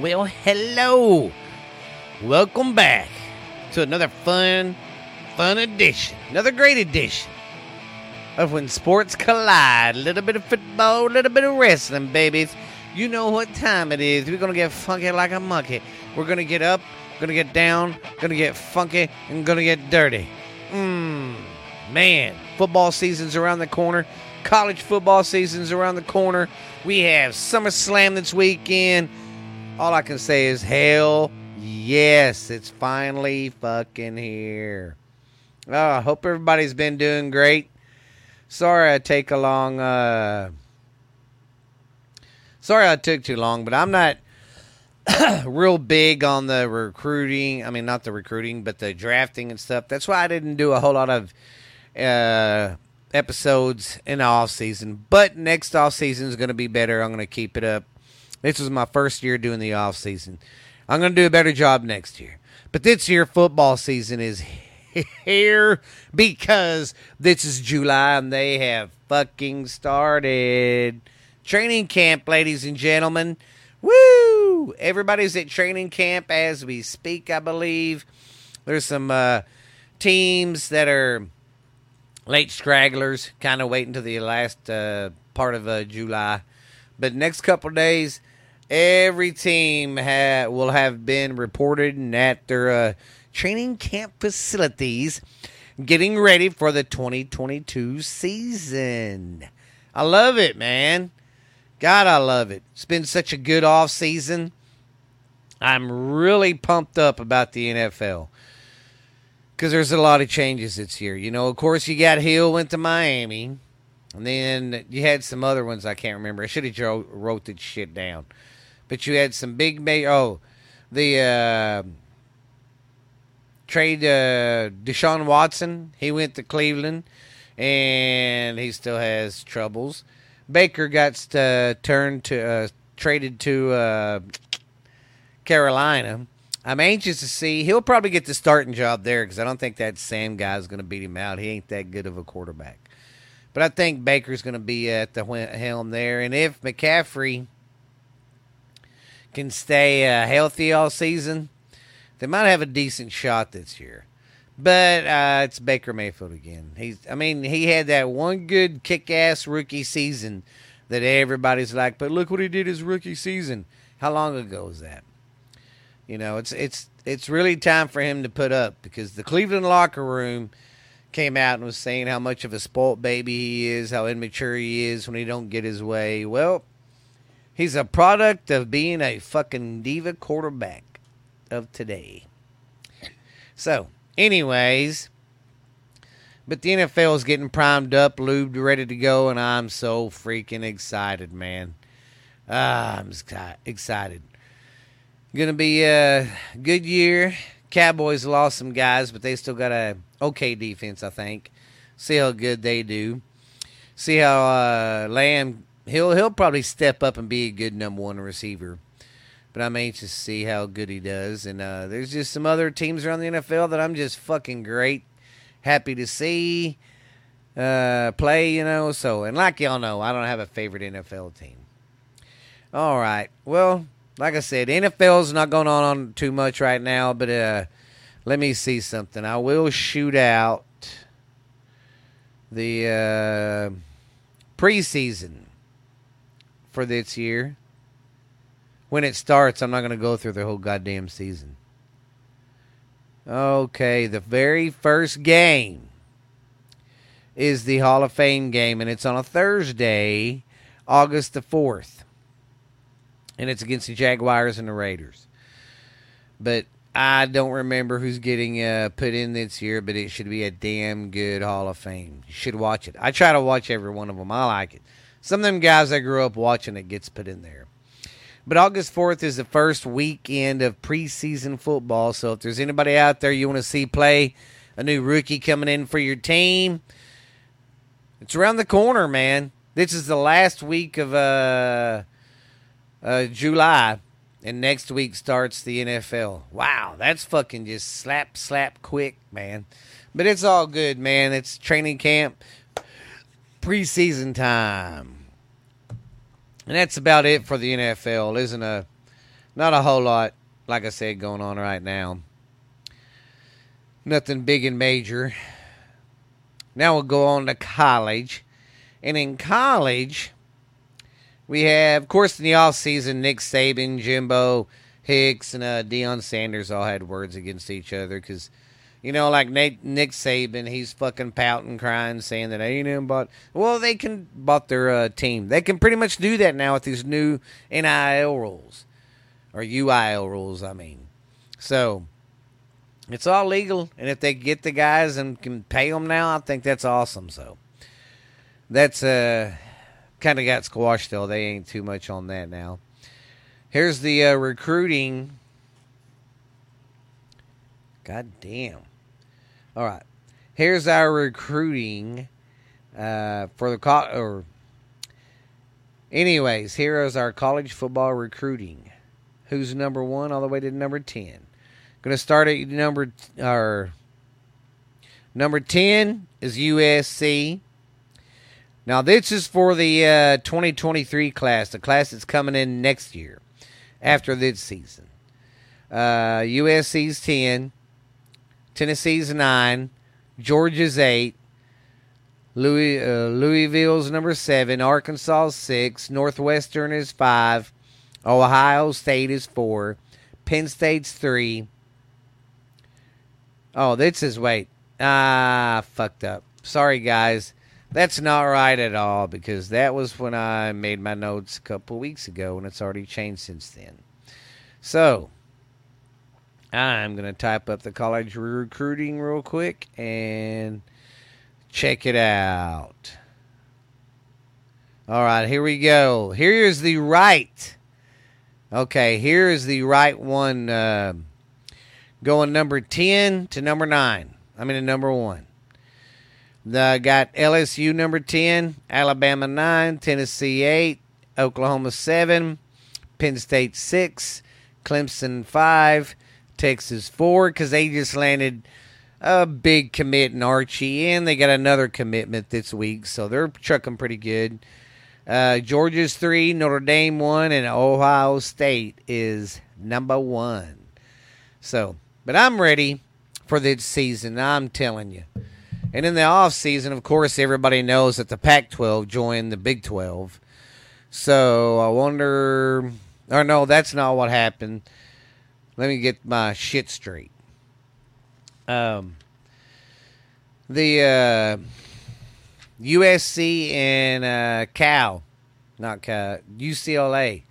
Well, hello. Welcome back to another fun, fun edition, another great edition of When Sports Collide. A little bit of football, a little bit of wrestling, babies. You know what time it is. We're going to get funky like a monkey. We're going to get up, going to get down, going to get funky, and going to get dirty. Mmm, man. Football season's around the corner. College football season's around the corner. We have SummerSlam this weekend. All I can say is hell yes, it's finally fucking here. Oh, I hope everybody's been doing great. Sorry I take a long uh Sorry I took too long, but I'm not real big on the recruiting. I mean, not the recruiting, but the drafting and stuff. That's why I didn't do a whole lot of uh episodes in off season. But next off season is going to be better. I'm going to keep it up. This was my first year doing the off season. I'm going to do a better job next year. But this year football season is here because this is July and they have fucking started training camp, ladies and gentlemen. Woo! Everybody's at training camp as we speak, I believe. There's some uh, teams that are late stragglers, kind of waiting to the last uh, part of uh, July. But next couple days, every team ha- will have been reported at their uh, training camp facilities, getting ready for the 2022 season. I love it, man. God, I love it. It's been such a good off season. I'm really pumped up about the NFL because there's a lot of changes this year. You know, of course, you got Hill went to Miami, and then you had some other ones I can't remember. I should have wrote, wrote that shit down, but you had some big. Ma- oh, the uh, trade uh, Deshaun Watson. He went to Cleveland, and he still has troubles. Baker got to turn to uh, traded to uh, Carolina I'm anxious to see. He'll probably get the starting job there because I don't think that Sam guy is going to beat him out. He ain't that good of a quarterback. But I think Baker's going to be at the helm there. And if McCaffrey can stay uh, healthy all season, they might have a decent shot this year. But uh, it's Baker Mayfield again. He's, I mean, he had that one good kick-ass rookie season that everybody's like, but look what he did his rookie season. How long ago was that? You know, it's it's it's really time for him to put up because the Cleveland locker room came out and was saying how much of a spoilt baby he is, how immature he is when he don't get his way. Well, he's a product of being a fucking diva quarterback of today. So, anyways, but the NFL is getting primed up, lubed, ready to go, and I'm so freaking excited, man. Ah, I'm excited. To be a good year. Cowboys lost some guys, but they still got a okay defense, I think. See how good they do. See how uh, Lamb he'll he'll probably step up and be a good number one receiver. But I'm anxious to see how good he does. And uh, there's just some other teams around the NFL that I'm just fucking great, happy to see uh, play. You know, so and like y'all know, I don't have a favorite NFL team. All right, well like I said, NFL's not going on too much right now, but uh, let me see something. I will shoot out the uh, preseason for this year. When it starts, I'm not going to go through the whole goddamn season. Okay, the very first game is the Hall of Fame game, and it's on a Thursday, August the 4th and it's against the Jaguars and the Raiders. But I don't remember who's getting uh, put in this year, but it should be a damn good Hall of Fame. You should watch it. I try to watch every one of them. I like it. Some of them guys I grew up watching it gets put in there. But August 4th is the first weekend of preseason football. So if there's anybody out there you want to see play, a new rookie coming in for your team, it's around the corner, man. This is the last week of uh, uh, July, and next week starts the NFL. Wow, that's fucking just slap, slap quick, man. But it's all good, man. It's training camp, preseason time. And that's about it for the NFL. Isn't a not a whole lot, like I said, going on right now. Nothing big and major. Now we'll go on to college. And in college, we have, of course, in the off season, Nick Saban, Jimbo Hicks, and uh, Deion Sanders all had words against each other because, you know, like Nate, Nick Saban, he's fucking pouting, crying, saying that A&M bought. Well, they can bought their uh, team. They can pretty much do that now with these new NIL rules or UIL rules. I mean, so it's all legal, and if they get the guys and can pay them now, I think that's awesome. So that's uh kind of got squashed though. They ain't too much on that now. Here's the uh, recruiting. God damn. All right. Here's our recruiting uh, for the co- or anyways, here is our college football recruiting. Who's number 1 all the way to number 10. Going to start at number or number 10 is USC. Now, this is for the uh, 2023 class, the class that's coming in next year after this season. Uh, USC's 10, Tennessee's 9, Georgia's 8, Louis, uh, Louisville's number 7, Arkansas's 6, Northwestern is 5, Ohio State is 4, Penn State's 3. Oh, this is, wait. Ah, fucked up. Sorry, guys. That's not right at all because that was when I made my notes a couple weeks ago and it's already changed since then. So, I'm going to type up the college recruiting real quick and check it out. All right, here we go. Here is the right. Okay, here is the right one uh, going number 10 to number 9. I mean, number 1. The, got LSU number 10, Alabama 9, Tennessee 8, Oklahoma 7, Penn State 6, Clemson 5, Texas 4, because they just landed a big commit in Archie, and they got another commitment this week, so they're trucking pretty good. Uh, Georgia's 3, Notre Dame 1, and Ohio State is number 1. So, but I'm ready for this season, I'm telling you. And in the off season, of course, everybody knows that the Pac-12 joined the Big 12. So I wonder, or no, that's not what happened. Let me get my shit straight. Um, the uh, USC and uh, Cal, not Cal, UCLA,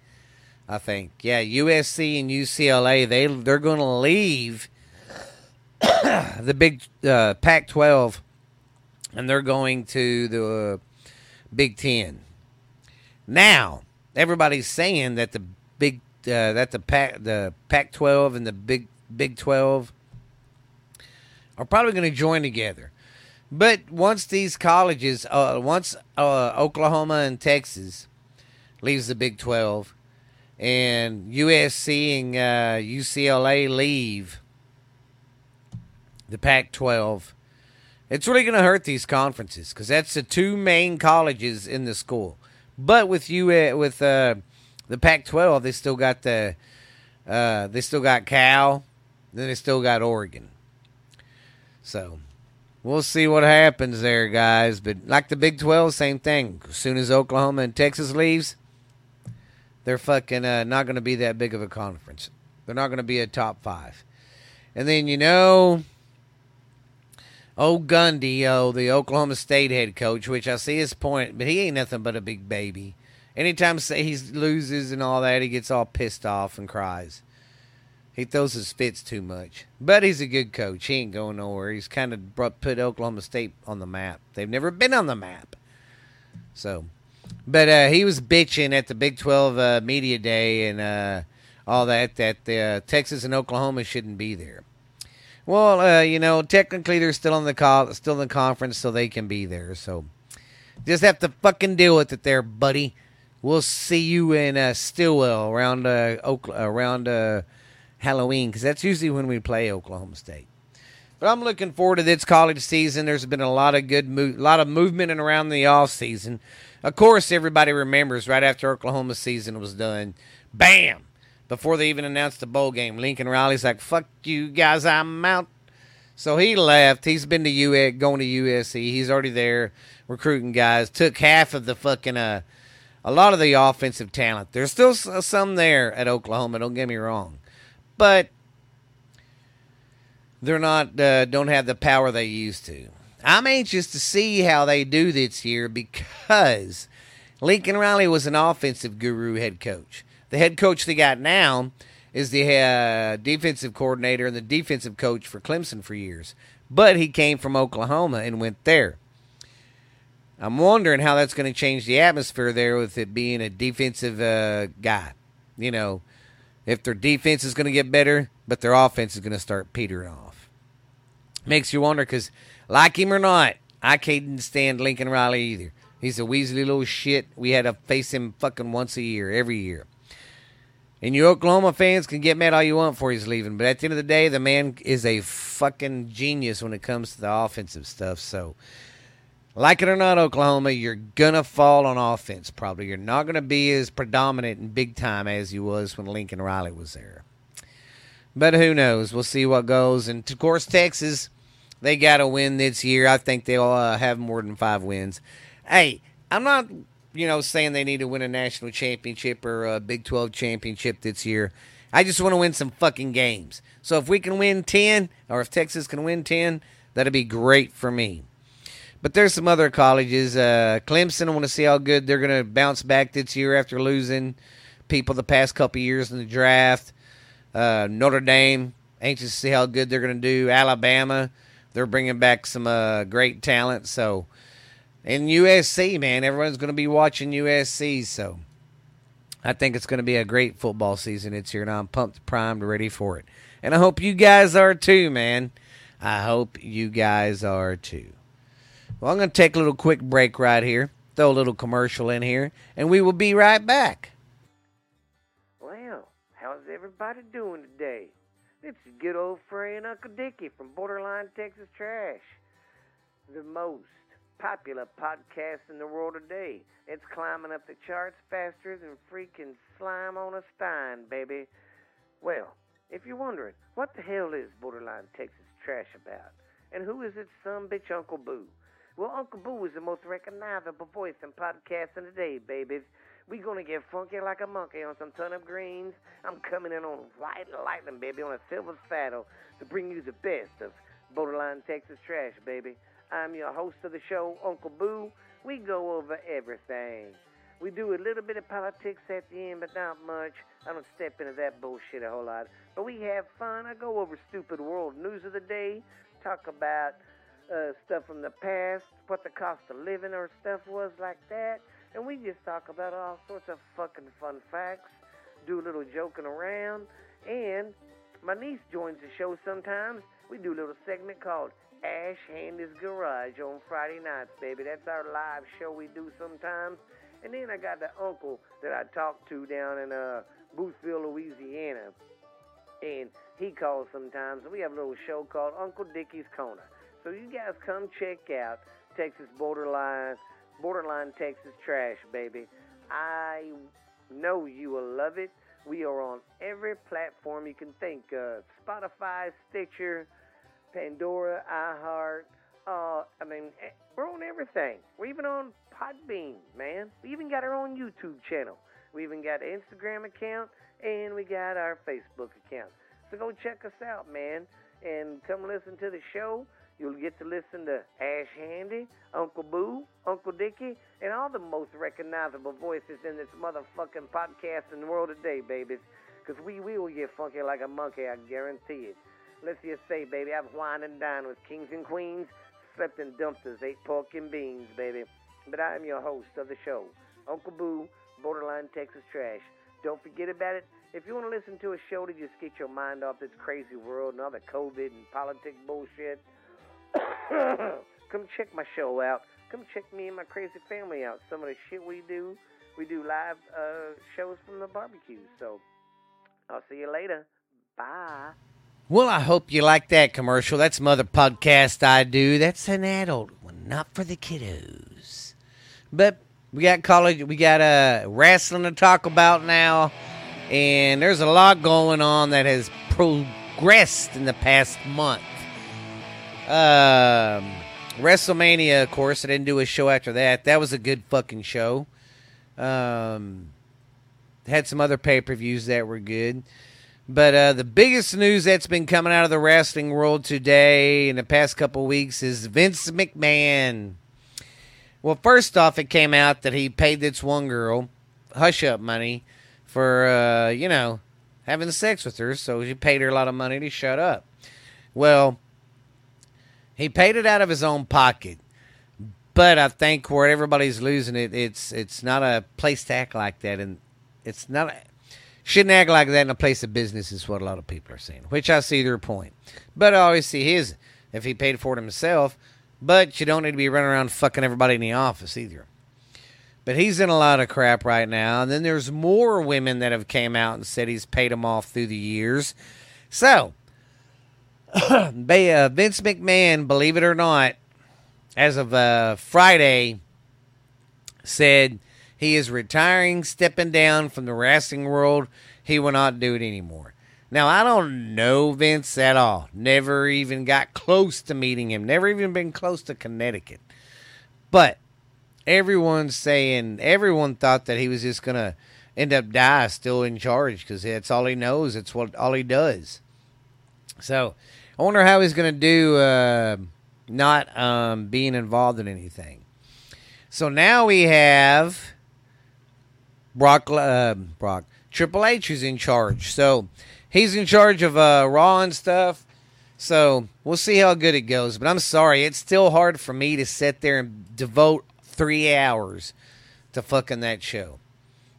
I think. Yeah, USC and UCLA. They they're going to leave the Big uh, Pac-12 and they're going to the uh, Big Ten. Now, everybody's saying that the big uh, that the Pac the Pac-12 and the Big Big 12 are probably going to join together. But once these colleges, uh, once uh, Oklahoma and Texas leaves the Big 12, and USC and uh, UCLA leave the Pac 12, it's really going to hurt these conferences because that's the two main colleges in the school. But with you uh, with uh, the Pac-12, they still got the uh, they still got Cal, then they still got Oregon. So we'll see what happens there, guys. But like the Big 12, same thing. As soon as Oklahoma and Texas leaves, they're fucking uh, not going to be that big of a conference. They're not going to be a top five. And then you know Oh, Gundy, oh, the Oklahoma State head coach, which I see his point, but he ain't nothing but a big baby. Anytime he loses and all that, he gets all pissed off and cries. He throws his fits too much. But he's a good coach. He ain't going nowhere. He's kind of brought, put Oklahoma State on the map. They've never been on the map. So, but uh, he was bitching at the Big 12 uh, media day and uh, all that, that uh, Texas and Oklahoma shouldn't be there. Well, uh, you know, technically they're still in the co- still in the conference, so they can be there. So just have to fucking deal with it, there, buddy. We'll see you in uh, Stillwell around uh, Oklahoma, around uh, Halloween because that's usually when we play Oklahoma State. But I'm looking forward to this college season. There's been a lot of good, mo- lot of movement and around the off season. Of course, everybody remembers right after Oklahoma season was done, bam, before they even announced the bowl game. Lincoln Riley's like, "Fuck you guys, I'm out." So he left. He's been to US, going to USC. He's already there recruiting guys. Took half of the fucking uh, a lot of the offensive talent. There's still some there at Oklahoma. Don't get me wrong, but they're not uh, don't have the power they used to. I'm anxious to see how they do this year because Lincoln Riley was an offensive guru head coach. The head coach they got now is the uh, defensive coordinator and the defensive coach for Clemson for years. But he came from Oklahoma and went there. I'm wondering how that's going to change the atmosphere there with it being a defensive uh, guy. You know, if their defense is going to get better, but their offense is going to start petering off. Makes you wonder because, like him or not, I can't stand Lincoln Riley either. He's a weaselly little shit. We had to face him fucking once a year, every year. And you Oklahoma fans can get mad all you want for he's leaving, but at the end of the day, the man is a fucking genius when it comes to the offensive stuff. So like it or not, Oklahoma, you're gonna fall on offense. Probably you're not gonna be as predominant and big time as you was when Lincoln Riley was there. But who knows? We'll see what goes. And of course, Texas, they got to win this year. I think they'll uh, have more than five wins. Hey, I'm not, you know, saying they need to win a national championship or a Big 12 championship this year. I just want to win some fucking games. So if we can win 10, or if Texas can win 10, that'd be great for me. But there's some other colleges. Uh, Clemson, I want to see how good they're going to bounce back this year after losing people the past couple years in the draft. Uh, Notre Dame, anxious to see how good they're going to do. Alabama, they're bringing back some uh, great talent. So, and USC, man, everyone's going to be watching USC. So, I think it's going to be a great football season this year, and I'm pumped, primed, ready for it. And I hope you guys are too, man. I hope you guys are too. Well, I'm going to take a little quick break right here, throw a little commercial in here, and we will be right back. Well, how's everybody doing today? It's your good old friend Uncle Dickie from Borderline Texas Trash, the most popular podcast in the world today. It's climbing up the charts faster than freaking slime on a stein, baby. Well, if you're wondering, what the hell is Borderline Texas Trash about? And who is its some bitch Uncle Boo? Well, Uncle Boo is the most recognizable voice in podcasting today, babies. We gonna get funky like a monkey on some turnip greens. I'm coming in on white lightning, baby, on a silver saddle to bring you the best of borderline Texas trash, baby. I'm your host of the show, Uncle Boo. We go over everything. We do a little bit of politics at the end, but not much. I don't step into that bullshit a whole lot. But we have fun. I go over stupid world news of the day, talk about uh, stuff from the past, what the cost of living or stuff was like that. And we just talk about all sorts of fucking fun facts, do a little joking around. And my niece joins the show sometimes. We do a little segment called Ash Handy's Garage on Friday nights, baby. That's our live show we do sometimes. And then I got the uncle that I talk to down in uh, Boothville, Louisiana. And he calls sometimes. We have a little show called Uncle Dickie's Corner. So you guys come check out Texas Borderline, Borderline Texas Trash, baby. I know you will love it. We are on every platform you can think of Spotify, Stitcher, Pandora, iHeart. Uh, I mean, eh, we're on everything. We're even on Podbean, man. We even got our own YouTube channel. We even got an Instagram account, and we got our Facebook account. So go check us out, man, and come listen to the show. You'll get to listen to Ash Handy, Uncle Boo, Uncle Dickie, and all the most recognizable voices in this motherfucking podcast in the world today, babies. Because we will get funky like a monkey, I guarantee it. Let's just say, baby, I've wined and dined with kings and queens, slept in dumpsters, ate pork and beans, baby. But I am your host of the show, Uncle Boo, Borderline Texas Trash. Don't forget about it. If you want to listen to a show to just get your mind off this crazy world and all the COVID and politic bullshit, Come check my show out. Come check me and my crazy family out. Some of the shit we do. We do live uh, shows from the barbecue. So I'll see you later. Bye. Well, I hope you like that commercial. That's Mother Podcast I do. That's an adult one, not for the kiddos. But we got college, we got uh, wrestling to talk about now. And there's a lot going on that has progressed in the past month. Um, WrestleMania, of course, I didn't do a show after that. That was a good fucking show. Um, had some other pay per views that were good. But uh, the biggest news that's been coming out of the wrestling world today in the past couple weeks is Vince McMahon. Well, first off, it came out that he paid this one girl hush up money for, uh, you know, having sex with her. So he paid her a lot of money to shut up. Well, he paid it out of his own pocket. But I think where everybody's losing it, it's it's not a place to act like that, and it's not a, shouldn't act like that in a place of business. Is what a lot of people are saying, which I see their point. But I always see his if he paid for it himself. But you don't need to be running around fucking everybody in the office either. But he's in a lot of crap right now. And then there's more women that have came out and said he's paid them off through the years. So Vince McMahon, believe it or not, as of uh, Friday, said he is retiring, stepping down from the wrestling world. He will not do it anymore. Now, I don't know Vince at all. Never even got close to meeting him. Never even been close to Connecticut. But everyone's saying, everyone thought that he was just going to end up die still in charge because that's all he knows. It's what all he does. So I wonder how he's going to do uh, not um, being involved in anything. So now we have Brock, uh, Brock Triple H is in charge. So he's in charge of uh, Raw and stuff. So we'll see how good it goes. But I'm sorry, it's still hard for me to sit there and devote three hours to fucking that show.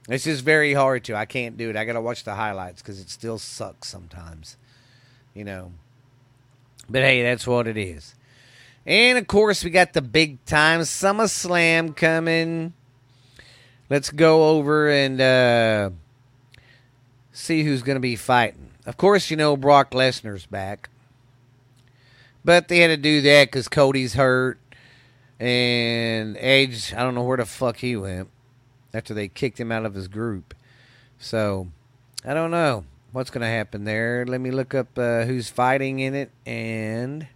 It's just very hard to. I can't do it. I got to watch the highlights because it still sucks sometimes. You know. But hey, that's what it is. And of course, we got the big time SummerSlam coming. Let's go over and uh, see who's going to be fighting. Of course, you know Brock Lesnar's back. But they had to do that because Cody's hurt. And Edge, I don't know where the fuck he went after they kicked him out of his group. So, I don't know what's going to happen there. Let me look up uh, who's fighting in it. And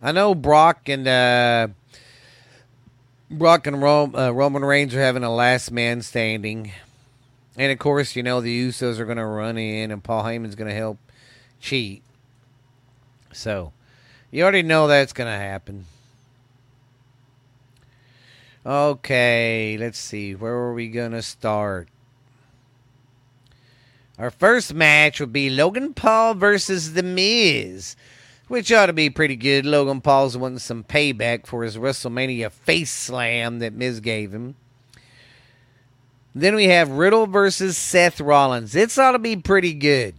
I know Brock and uh, Brock and Rome, uh, Roman Reigns are having a last man standing. And of course, you know, the Usos are going to run in and Paul Heyman's going to help cheat. So, you already know that's going to happen. Okay, let's see. Where are we going to start? Our first match would be Logan Paul versus The Miz, which ought to be pretty good. Logan Paul's wanting some payback for his WrestleMania face slam that Miz gave him. Then we have Riddle versus Seth Rollins. It's ought to be pretty good.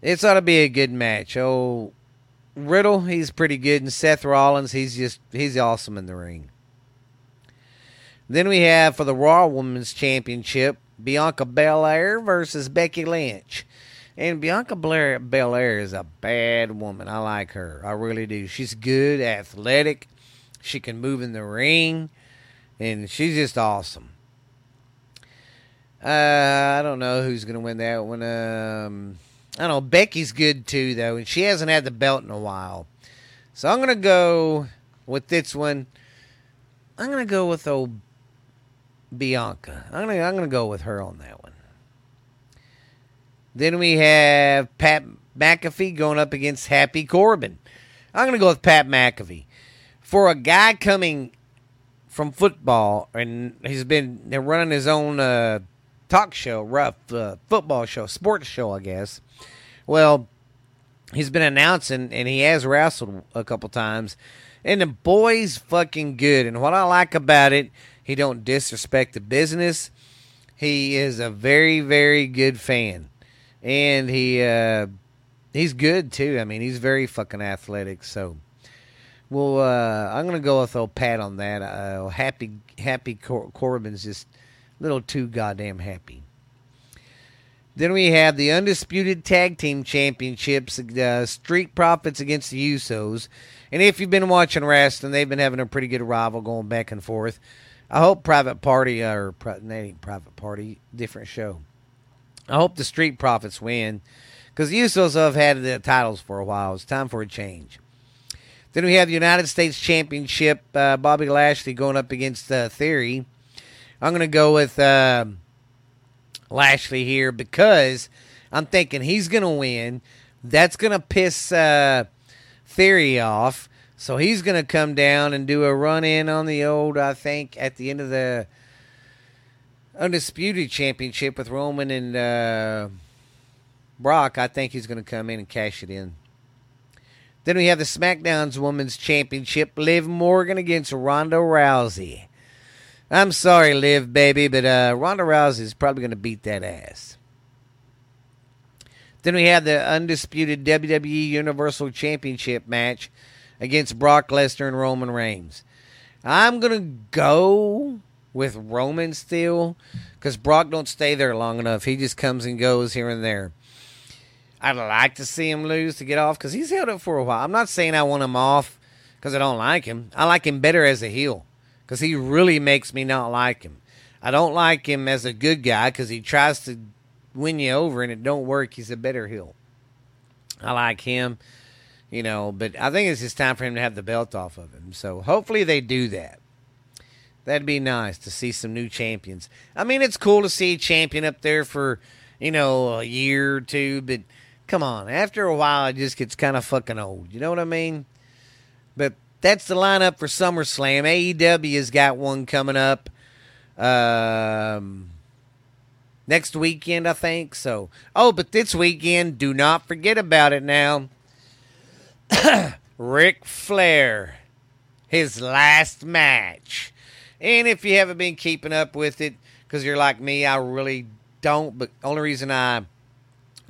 It's ought to be a good match. Oh, Riddle, he's pretty good, and Seth Rollins, he's just he's awesome in the ring. Then we have for the Raw Women's Championship, Bianca Belair versus Becky Lynch. And Bianca Blair, Belair is a bad woman. I like her. I really do. She's good, athletic. She can move in the ring. And she's just awesome. Uh, I don't know who's going to win that one. Um, I don't know. Becky's good too, though. And she hasn't had the belt in a while. So I'm going to go with this one. I'm going to go with old Bianca. I'm gonna I'm gonna go with her on that one. Then we have Pat McAfee going up against Happy Corbin. I'm gonna go with Pat McAfee. For a guy coming from football and he's been running his own uh, talk show, rough uh, football show, sports show, I guess. Well, he's been announcing and he has wrestled a couple times, and the boy's fucking good. And what I like about it he don't disrespect the business. He is a very very good fan, and he uh, he's good too. I mean, he's very fucking athletic. So, well, uh, I'm gonna go with old Pat on that. Uh, happy Happy Cor- Corbin's just a little too goddamn happy. Then we have the undisputed tag team championships, uh, Street Profits against the Usos. And if you've been watching wrestling, they've been having a pretty good rival going back and forth. I hope Private Party or pri- ain't Private Party, different show. I hope the Street Profits win because the Usos have had the titles for a while. It's time for a change. Then we have the United States Championship. Uh, Bobby Lashley going up against uh, Theory. I'm going to go with uh, Lashley here because I'm thinking he's going to win. That's going to piss uh, Theory off. So he's going to come down and do a run in on the old, I think, at the end of the Undisputed Championship with Roman and uh, Brock. I think he's going to come in and cash it in. Then we have the SmackDown's Women's Championship. Liv Morgan against Ronda Rousey. I'm sorry, Liv, baby, but uh, Ronda Rousey is probably going to beat that ass. Then we have the undisputed WWE Universal Championship match against Brock Lesnar and Roman Reigns. I'm to go with Roman still because Brock don't stay there long enough. He just comes and goes here and there. I'd like to see him lose to get off because he's held it for a while. I'm not saying I want him off because I don't like him. I like him better as a heel because he really makes me not like him. I don't like him as a good guy because he tries to win you over and it don't work. He's a better heel. I like him, you know, but I think it's just time for him to have the belt off of him. So hopefully they do that. That'd be nice to see some new champions. I mean, it's cool to see a champion up there for, you know, a year or two, but come on, after a while it just gets kind of fucking old. You know what I mean? But that's the lineup for SummerSlam. AEW has got one coming up. Um, next weekend, I think. So, oh, but this weekend, do not forget about it now. Ric Flair, his last match. And if you haven't been keeping up with it, because you're like me, I really don't. But only reason I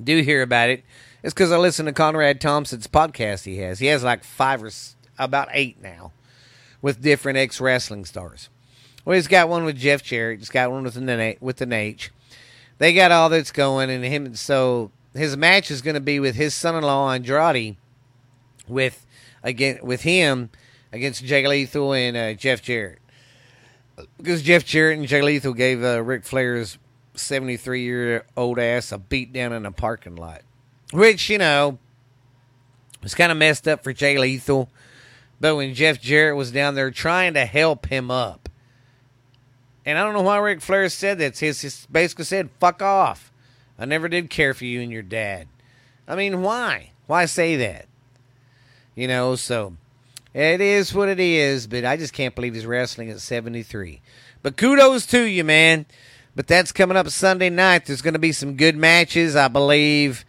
do hear about it is because I listen to Conrad Thompson's podcast. He has he has like five or about eight now with different ex wrestling stars. Well, he's got one with Jeff Jarrett. He's got one with the with the Nate. They got all that's going, and him. So his match is going to be with his son-in-law Andrade, with again with him against Jay Lethal and uh, Jeff Jarrett. Because Jeff Jarrett and Jay Lethal gave uh, Flair's 73 year old ass a beat down in a parking lot. Which, you know, was kind of messed up for Jay Lethal. But when Jeff Jarrett was down there trying to help him up, and I don't know why Ric Flair said that. He basically said, fuck off. I never did care for you and your dad. I mean, why? Why say that? You know, so it is what it is, but I just can't believe he's wrestling at 73. But kudos to you, man. But that's coming up Sunday night. There's going to be some good matches, I believe.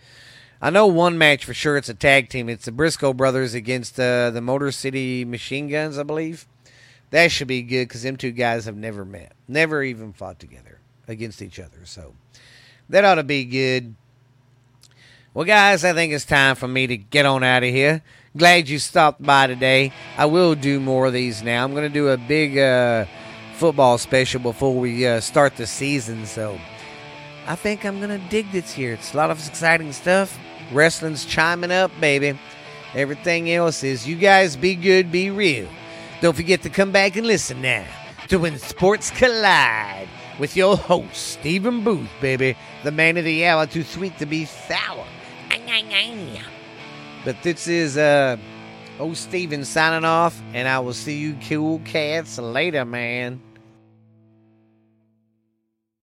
I know one match for sure. It's a tag team. It's the Briscoe brothers against uh, the Motor City Machine Guns, I believe. That should be good because them two guys have never met, never even fought together against each other. So that ought to be good. Well, guys, I think it's time for me to get on out of here. Glad you stopped by today. I will do more of these now. I'm going to do a big uh, football special before we uh, start the season. So I think I'm going to dig this year. It's a lot of exciting stuff. Wrestling's chiming up, baby. Everything else is you guys be good, be real. Don't forget to come back and listen now to When Sports Collide with your host, Stephen Booth, baby. The man of the hour, too sweet to be sour. But this is uh old Stephen signing off, and I will see you cool cats later, man.